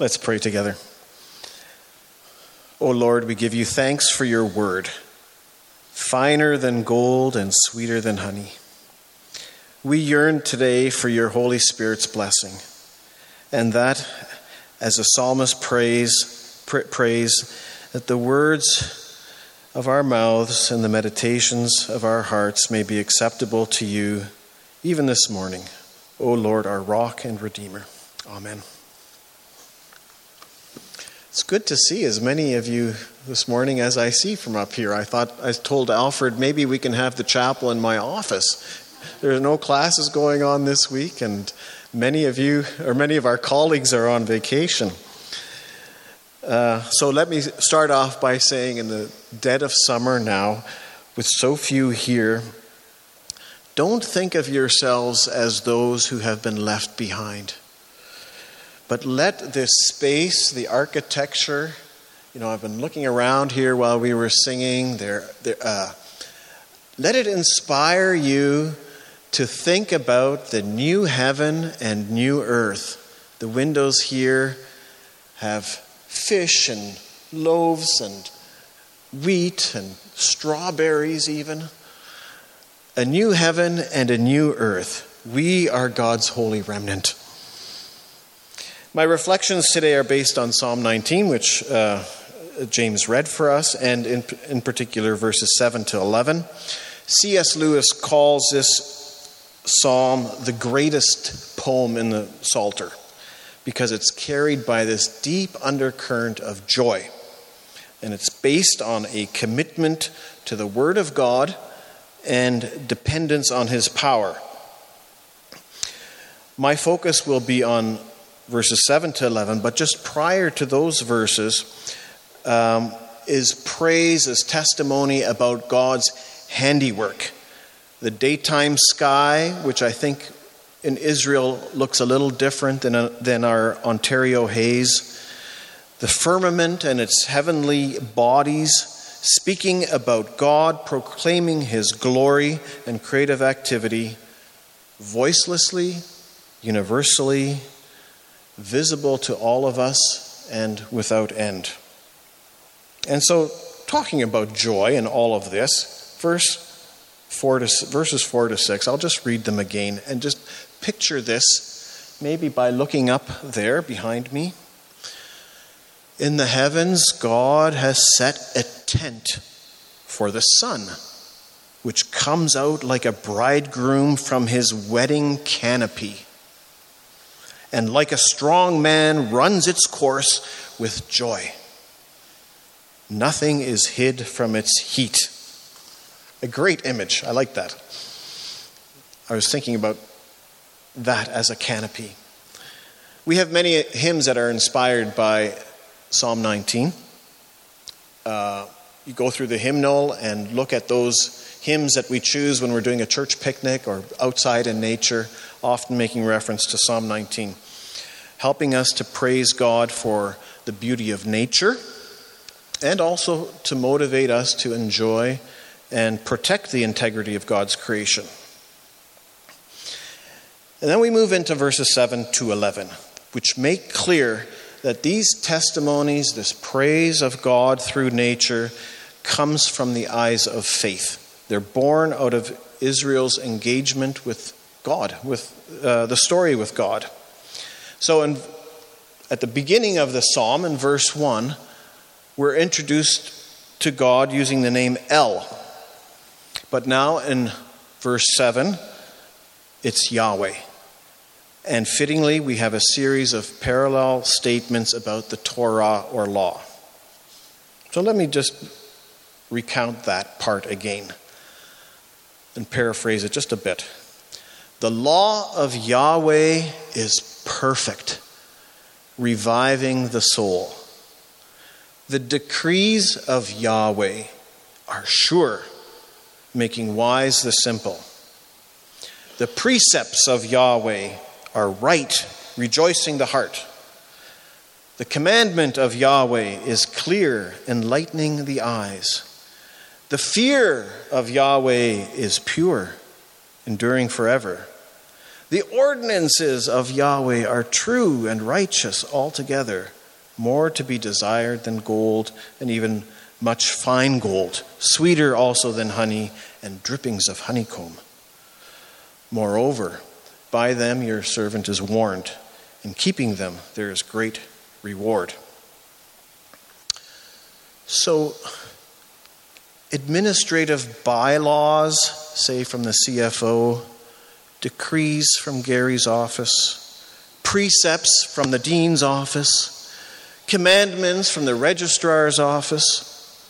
Let's pray together. O Lord, we give you thanks for your word, finer than gold and sweeter than honey. We yearn today for your Holy Spirit's blessing, and that, as the psalmist prays, prays that the words of our mouths and the meditations of our hearts may be acceptable to you even this morning, O Lord, our rock and redeemer. Amen. It's good to see as many of you this morning as I see from up here. I thought I told Alfred maybe we can have the chapel in my office. There are no classes going on this week, and many of you, or many of our colleagues, are on vacation. Uh, so let me start off by saying, in the dead of summer now, with so few here, don't think of yourselves as those who have been left behind. But let this space, the architecture, you know, I've been looking around here while we were singing. There, there, uh, let it inspire you to think about the new heaven and new earth. The windows here have fish and loaves and wheat and strawberries, even. A new heaven and a new earth. We are God's holy remnant. My reflections today are based on Psalm 19, which uh, James read for us, and in, in particular verses 7 to 11. C.S. Lewis calls this psalm the greatest poem in the Psalter because it's carried by this deep undercurrent of joy. And it's based on a commitment to the Word of God and dependence on His power. My focus will be on verses 7 to 11, but just prior to those verses um, is praise, is testimony about God's handiwork. The daytime sky, which I think in Israel looks a little different than, a, than our Ontario haze, the firmament and its heavenly bodies, speaking about God, proclaiming His glory and creative activity, voicelessly, universally, visible to all of us and without end. And so, talking about joy in all of this, verse four to, verses 4 to 6, I'll just read them again and just picture this maybe by looking up there behind me. In the heavens, God has set a tent for the sun, which comes out like a bridegroom from his wedding canopy and like a strong man runs its course with joy. Nothing is hid from its heat. A great image. I like that. I was thinking about that as a canopy. We have many hymns that are inspired by Psalm 19. Uh, you go through the hymnal and look at those hymns that we choose when we're doing a church picnic or outside in nature, often making reference to Psalm 19 helping us to praise God for the beauty of nature and also to motivate us to enjoy and protect the integrity of God's creation. And then we move into verses 7 to 11, which make clear that these testimonies, this praise of God through nature, comes from the eyes of faith. They're born out of Israel's engagement with God, with uh, the story with God. So, in, at the beginning of the psalm, in verse 1, we're introduced to God using the name El. But now in verse 7, it's Yahweh. And fittingly, we have a series of parallel statements about the Torah or law. So let me just recount that part again and paraphrase it just a bit. The law of Yahweh is perfect, reviving the soul. The decrees of Yahweh are sure, making wise the simple. The precepts of Yahweh are right, rejoicing the heart. The commandment of Yahweh is clear, enlightening the eyes. The fear of Yahweh is pure, enduring forever. The ordinances of Yahweh are true and righteous altogether, more to be desired than gold, and even much fine gold, sweeter also than honey, and drippings of honeycomb. Moreover, by them your servant is warned. In keeping them, there is great reward. So, administrative bylaws, say from the CFO, decrees from Gary's office, precepts from the dean's office, commandments from the registrar's office,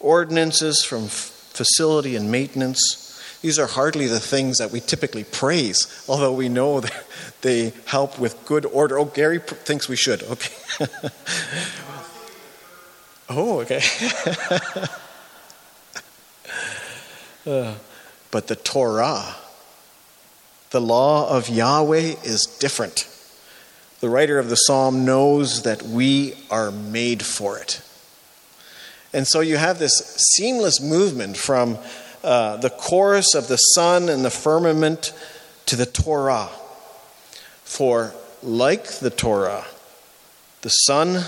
ordinances from facility and maintenance. These are hardly the things that we typically praise, although we know that they help with good order. Oh, Gary thinks we should. Okay. oh, okay. uh, but the Torah, the law of Yahweh, is different. The writer of the psalm knows that we are made for it. And so you have this seamless movement from uh, the chorus of the sun and the firmament to the Torah. For, like the Torah, the sun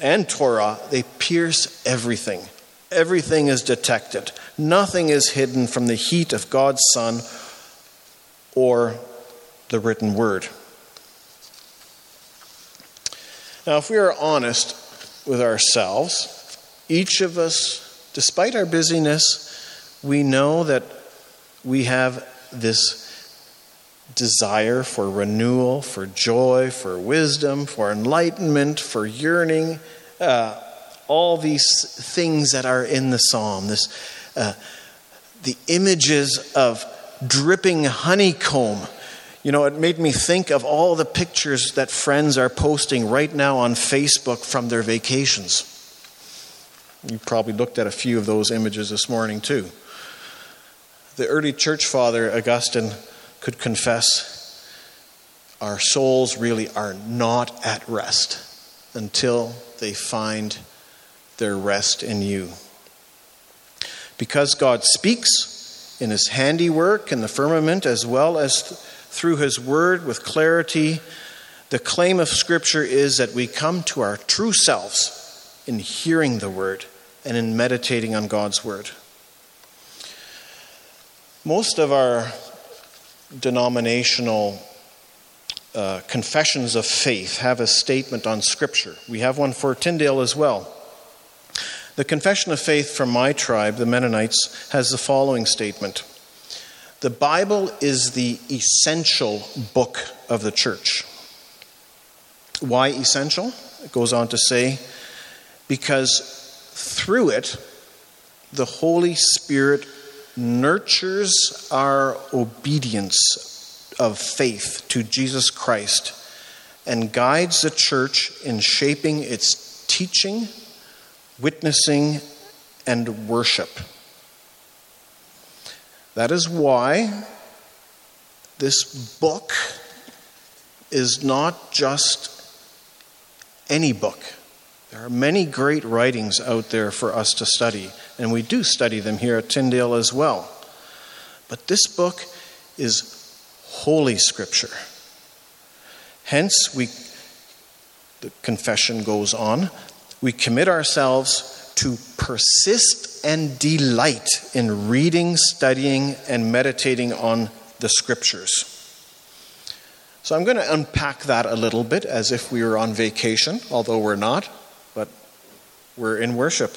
and Torah, they pierce everything. Everything is detected. Nothing is hidden from the heat of God's sun or the written word. Now, if we are honest with ourselves, each of us, despite our busyness, we know that we have this desire for renewal, for joy, for wisdom, for enlightenment, for yearning, uh, all these things that are in the psalm. This, uh, the images of dripping honeycomb. You know, it made me think of all the pictures that friends are posting right now on Facebook from their vacations. You probably looked at a few of those images this morning, too. The early church father, Augustine, could confess our souls really are not at rest until they find their rest in you. Because God speaks in his handiwork in the firmament as well as th- through his word with clarity, the claim of Scripture is that we come to our true selves in hearing the word and in meditating on God's Word. Most of our denominational uh, confessions of faith have a statement on Scripture. We have one for Tyndale as well. The Confession of Faith from my tribe, the Mennonites, has the following statement The Bible is the essential book of the church. Why essential? It goes on to say, because through it, the Holy Spirit nurtures our obedience of faith to Jesus Christ and guides the church in shaping its teaching, witnessing, and worship. That is why this book is not just any book. There are many great writings out there for us to study, and we do study them here at Tyndale as well. But this book is Holy Scripture. Hence, we, the confession goes on, we commit ourselves to persist and delight in reading, studying, and meditating on the Scriptures. So I'm going to unpack that a little bit as if we were on vacation, although we're not but we're in worship.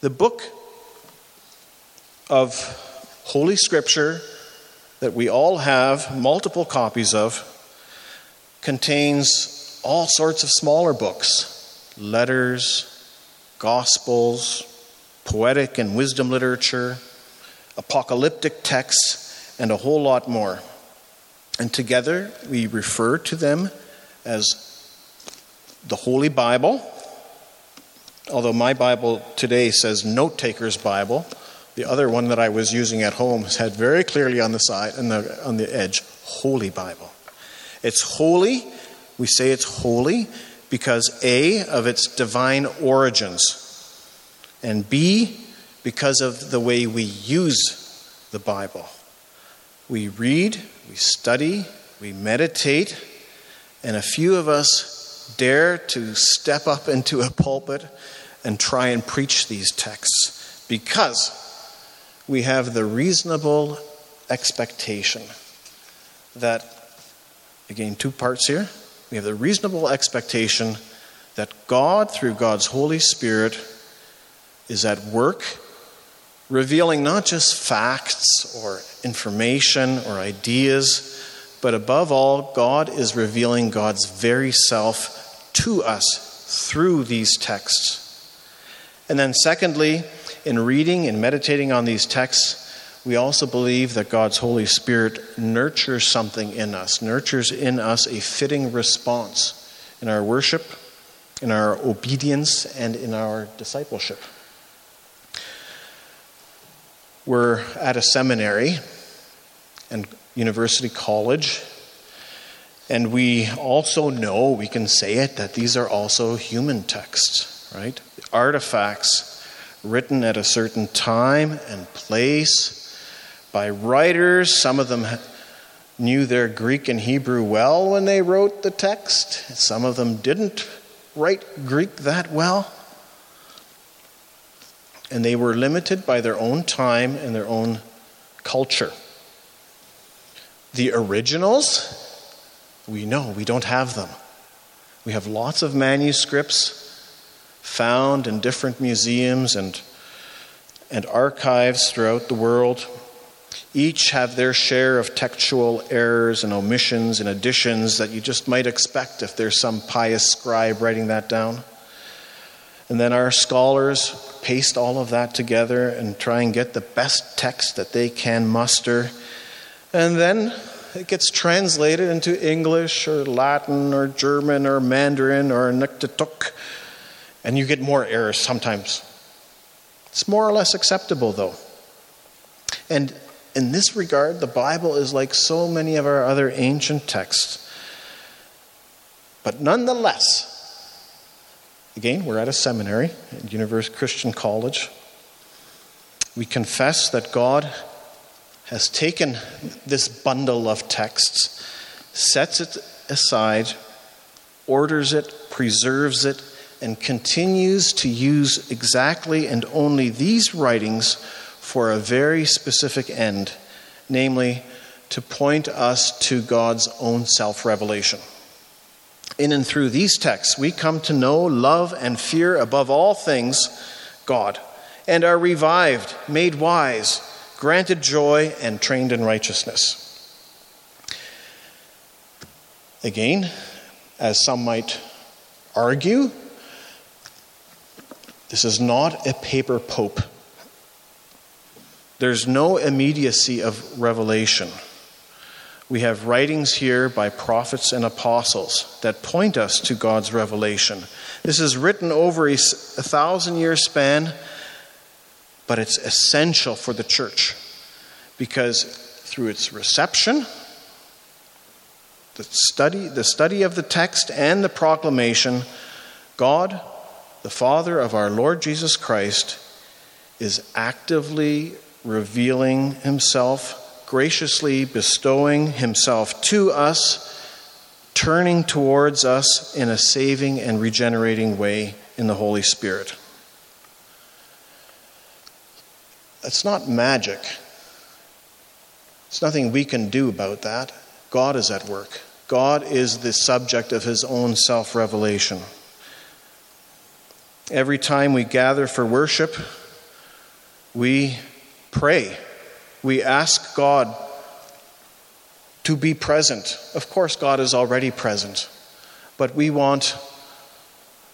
The book of Holy Scripture that we all have multiple copies of contains all sorts of smaller books letters, gospels, poetic and wisdom literature, apocalyptic texts, and a whole lot more. And together we refer to them as the Holy Bible although my Bible today says Note Taker's Bible, the other one that I was using at home had very clearly on the side and on the edge, Holy Bible. It's holy. We say it's holy because A, of its divine origins, and B, because of the way we use the Bible. We read, we study, we meditate, and a few of us dare to step up into a pulpit and try and preach these texts because we have the reasonable expectation that, again, two parts here. We have the reasonable expectation that God, through God's Holy Spirit, is at work, revealing not just facts or information or ideas, but above all, God is revealing God's very self to us through these texts. And then, secondly, in reading and meditating on these texts, we also believe that God's Holy Spirit nurtures something in us, nurtures in us a fitting response in our worship, in our obedience, and in our discipleship. We're at a seminary and university college, and we also know, we can say it, that these are also human texts, right? Artifacts written at a certain time and place by writers. Some of them knew their Greek and Hebrew well when they wrote the text, some of them didn't write Greek that well. And they were limited by their own time and their own culture. The originals, we know we don't have them. We have lots of manuscripts found in different museums and, and archives throughout the world. Each have their share of textual errors and omissions and additions that you just might expect if there's some pious scribe writing that down. And then our scholars paste all of that together and try and get the best text that they can muster. And then it gets translated into English or Latin or German or Mandarin or Inuktitut, and you get more errors sometimes. It's more or less acceptable, though. And in this regard, the Bible is like so many of our other ancient texts. But nonetheless, again, we're at a seminary, at University Christian College. We confess that God has taken this bundle of texts, sets it aside, orders it, preserves it, and continues to use exactly and only these writings for a very specific end, namely, to point us to God's own self revelation. In and through these texts, we come to know, love, and fear above all things God, and are revived, made wise, granted joy, and trained in righteousness. Again, as some might argue, this is not a paper pope there's no immediacy of revelation. We have writings here by prophets and apostles that point us to God's revelation. This is written over a, a thousand year span, but it's essential for the church because through its reception, the study, the study of the text and the proclamation, God, the Father of our Lord Jesus Christ, is actively revealing himself, graciously bestowing himself to us, turning towards us in a saving and regenerating way in the Holy Spirit. It's not magic. It's nothing we can do about that. God is at work. God is the subject of his own self revelation. Every time we gather for worship, we pray. We ask God to be present. Of course, God is already present, but we want,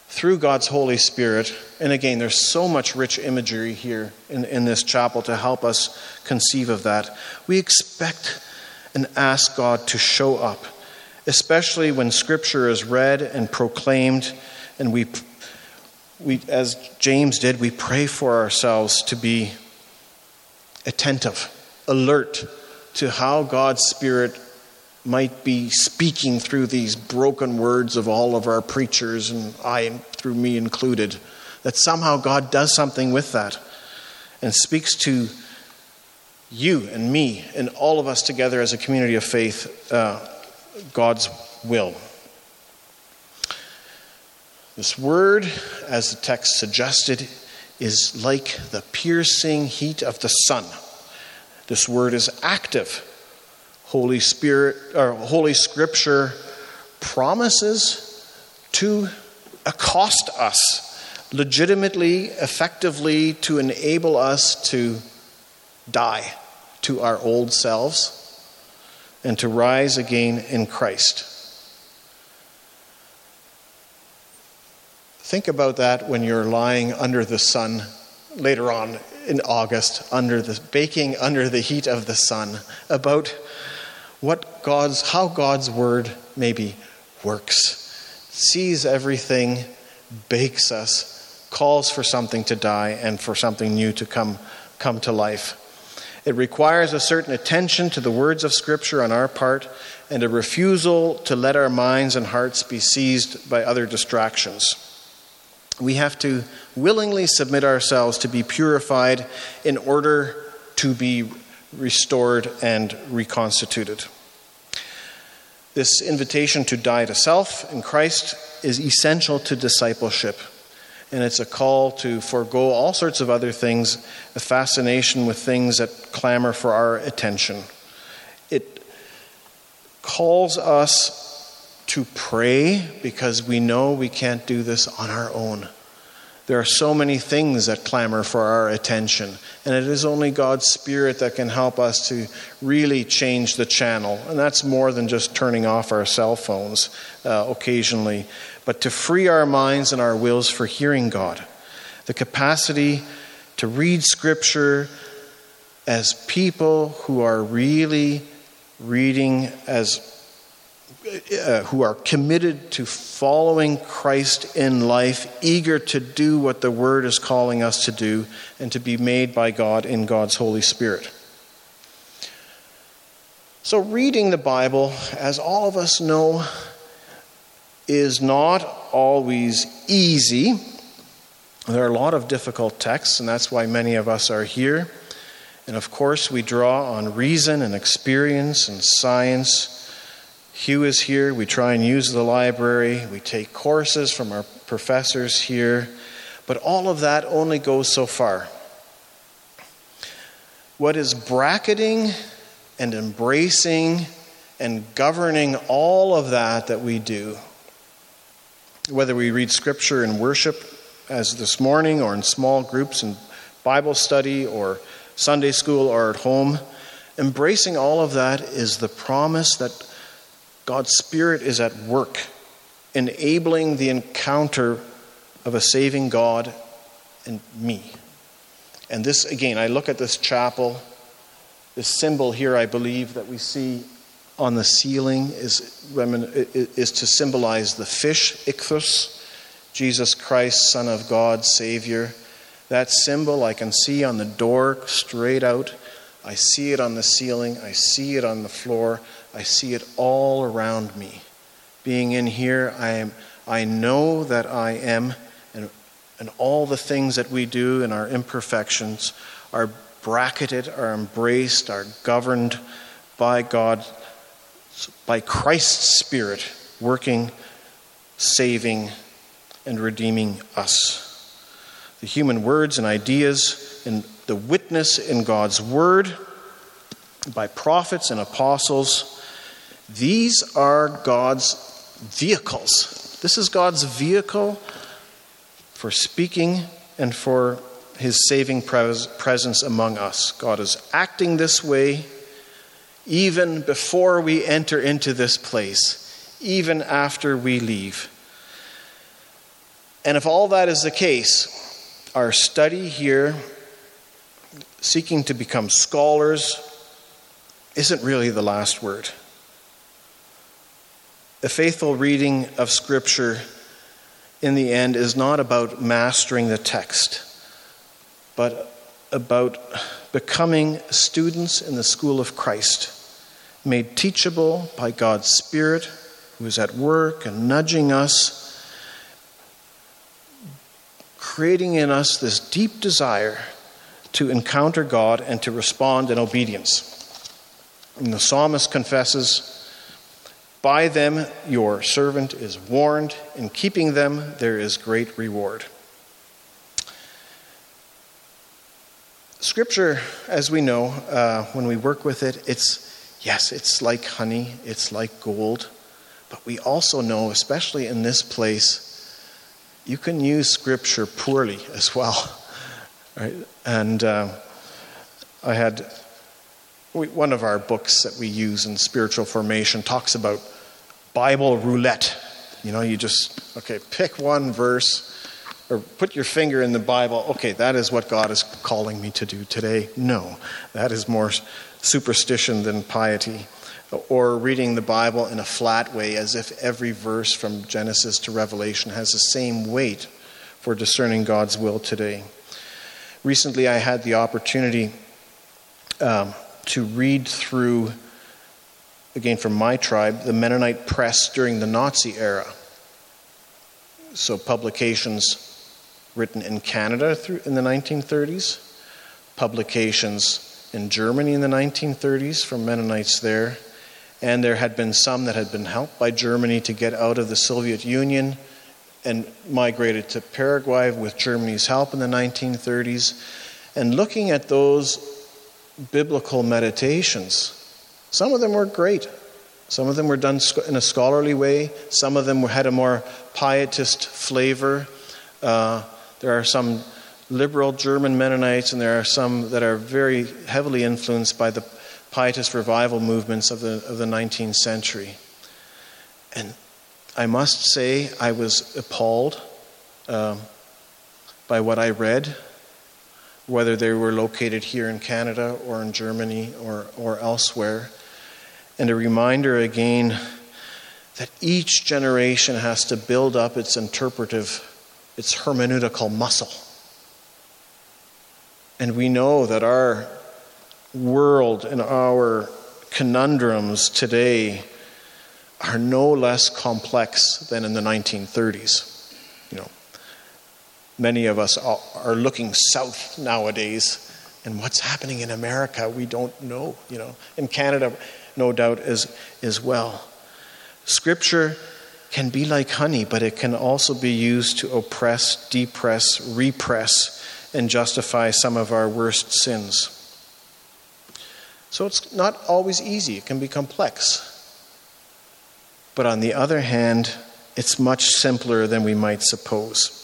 through God's Holy Spirit, and again, there's so much rich imagery here in, in this chapel to help us conceive of that. We expect and ask God to show up, especially when Scripture is read and proclaimed, and we, we as James did, we pray for ourselves to be attentive, alert to how God's Spirit might be speaking through these broken words of all of our preachers, and I, through me included, that somehow God does something with that and speaks to you and me and all of us together as a community of faith uh, God's will. This word, as the text suggested, is like the piercing heat of the sun. This word is active. Holy Spirit or Holy Scripture promises to accost us legitimately, effectively, to enable us to die to our old selves and to rise again in Christ. Think about that when you're lying under the sun later on in August, under the baking under the heat of the sun, about what God's how God's word maybe works. Sees everything, bakes us, calls for something to die and for something new to come come to life. It requires a certain attention to the words of Scripture on our part and a refusal to let our minds and hearts be seized by other distractions. We have to willingly submit ourselves to be purified in order to be restored and reconstituted. This invitation to die to self in Christ is essential to discipleship and it's a call to forego all sorts of other things, a fascination with things that clamor for our attention. It calls us to pray because we know we can't do this on our own. There are so many things that clamor for our attention, and it is only God's Spirit that can help us to really change the channel. And that's more than just turning off our cell phones uh, occasionally, but to free our minds and our wills for hearing God. The capacity to read Scripture as people who are really reading as uh, who are committed to following Christ in life, eager to do what the Word is calling us to do, and to be made by God in God's Holy Spirit. So, reading the Bible, as all of us know, is not always easy. There are a lot of difficult texts, and that's why many of us are here. And of course, we draw on reason and experience and science. Hugh is here. We try and use the library. We take courses from our professors here. But all of that only goes so far. What is bracketing and embracing and governing all of that that we do whether we read scripture in worship, as this morning, or in small groups in Bible study, or Sunday school, or at home, embracing all of that is the promise that God's Spirit is at work, enabling the encounter of a saving God and me. And this, again, I look at this chapel, this symbol here, I believe, that we see on the ceiling is, is to symbolize the fish, ichthus, Jesus Christ, Son of God, Savior. That symbol I can see on the door straight out. I see it on the ceiling. I see it on the floor. I see it all around me. Being in here, I, am, I know that I am, and, and all the things that we do and our imperfections are bracketed, are embraced, are governed by God by Christ's Spirit working, saving, and redeeming us. The human words and ideas and the witness in God's Word by prophets and apostles, these are God's vehicles. This is God's vehicle for speaking and for his saving presence among us. God is acting this way even before we enter into this place, even after we leave. And if all that is the case, our study here, seeking to become scholars, isn't really the last word. A faithful reading of Scripture in the end is not about mastering the text, but about becoming students in the school of Christ, made teachable by God's Spirit, who is at work and nudging us, creating in us this deep desire to encounter God and to respond in obedience. And the psalmist confesses, By them your servant is warned, in keeping them there is great reward. Scripture, as we know, uh, when we work with it, it's, yes, it's like honey, it's like gold, but we also know, especially in this place, you can use Scripture poorly as well. Right? And uh, I had we, one of our books that we use in spiritual formation talks about Bible roulette. You know, you just, okay, pick one verse or put your finger in the Bible. Okay, that is what God is calling me to do today. No, that is more superstition than piety. Or reading the Bible in a flat way as if every verse from Genesis to Revelation has the same weight for discerning God's will today. Recently, I had the opportunity um, to read through, again from my tribe, the Mennonite press during the Nazi era. So, publications written in Canada through, in the 1930s, publications in Germany in the 1930s from Mennonites there, and there had been some that had been helped by Germany to get out of the Soviet Union and migrated to Paraguay with Germany's help in the 1930s. And looking at those biblical meditations, some of them were great. Some of them were done in a scholarly way. Some of them had a more pietist flavor. Uh, there are some liberal German Mennonites, and there are some that are very heavily influenced by the pietist revival movements of the, of the 19th century. And I must say, I was appalled um, by what I read, whether they were located here in Canada or in Germany or, or elsewhere. And a reminder again that each generation has to build up its interpretive, its hermeneutical muscle. And we know that our world and our conundrums today are no less complex than in the 1930s. You know, many of us are looking south nowadays, and what's happening in America, we don't know. You know, in Canada, no doubt as as well. Scripture can be like honey, but it can also be used to oppress, depress, repress, and justify some of our worst sins. So it's not always easy, it can be complex. But on the other hand, it's much simpler than we might suppose.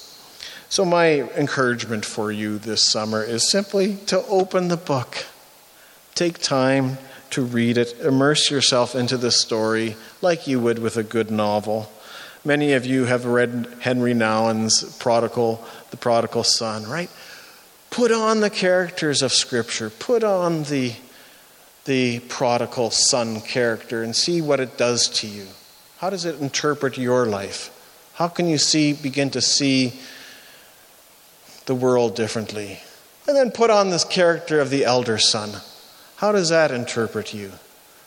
So, my encouragement for you this summer is simply to open the book. Take time to read it, immerse yourself into the story like you would with a good novel. Many of you have read Henri Nouwen's Prodigal, The Prodigal Son, right? Put on the characters of Scripture, put on the, the prodigal son character, and see what it does to you. How does it interpret your life? How can you see, begin to see the world differently? And then put on this character of the elder son. How does that interpret you?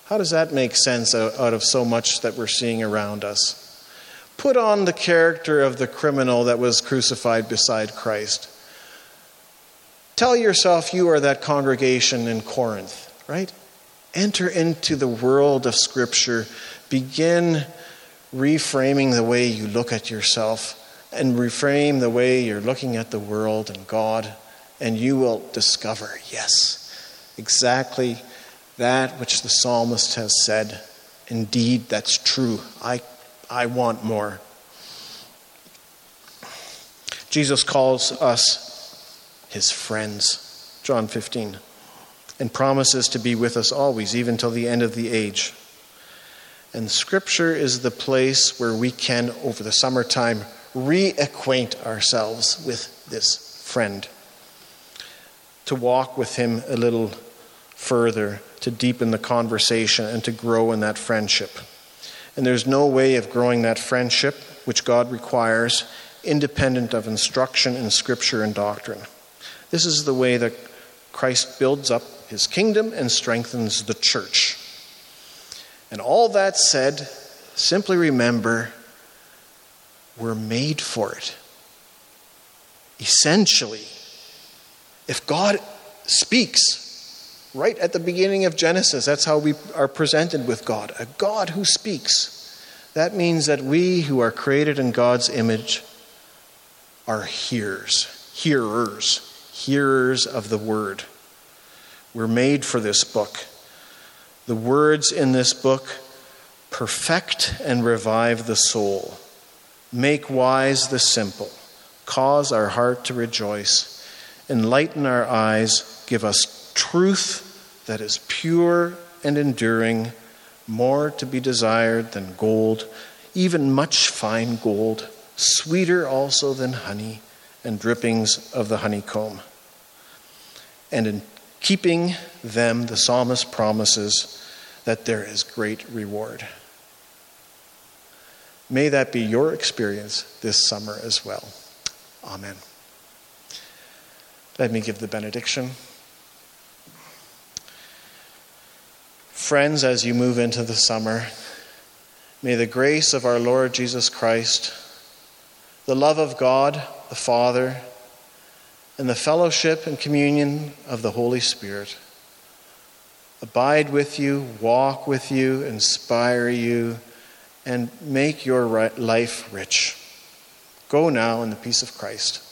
How does that make sense out of so much that we're seeing around us? Put on the character of the criminal that was crucified beside Christ. Tell yourself you are that congregation in Corinth, right? Enter into the world of Scripture. Begin reframing the way you look at yourself and reframe the way you're looking at the world and God, and you will discover yes, exactly that which the psalmist has said. Indeed, that's true. I, I want more. Jesus calls us his friends, John 15, and promises to be with us always, even till the end of the age. And Scripture is the place where we can, over the summertime, reacquaint ourselves with this friend, to walk with him a little further, to deepen the conversation, and to grow in that friendship. And there's no way of growing that friendship, which God requires, independent of instruction in Scripture and doctrine. This is the way that Christ builds up his kingdom and strengthens the church. And all that said, simply remember we're made for it. Essentially, if God speaks right at the beginning of Genesis. That's how we are presented with God a God who speaks. That means that we who are created in God's image are hearers, hearers, hearers of the word. We're made for this book. The words in this book perfect and revive the soul, make wise the simple, cause our heart to rejoice, enlighten our eyes, give us truth that is pure and enduring, more to be desired than gold, even much fine gold, sweeter also than honey and drippings of the honeycomb. And in keeping them, the psalmist promises that there is great reward. May that be your experience this summer as well. Amen. Let me give the benediction. Friends, as you move into the summer, may the grace of our Lord Jesus Christ, the love of God the Father, and the fellowship and communion of the Holy Spirit abide with you, walk with you, inspire you, and make your life rich. Go now in the peace of Christ.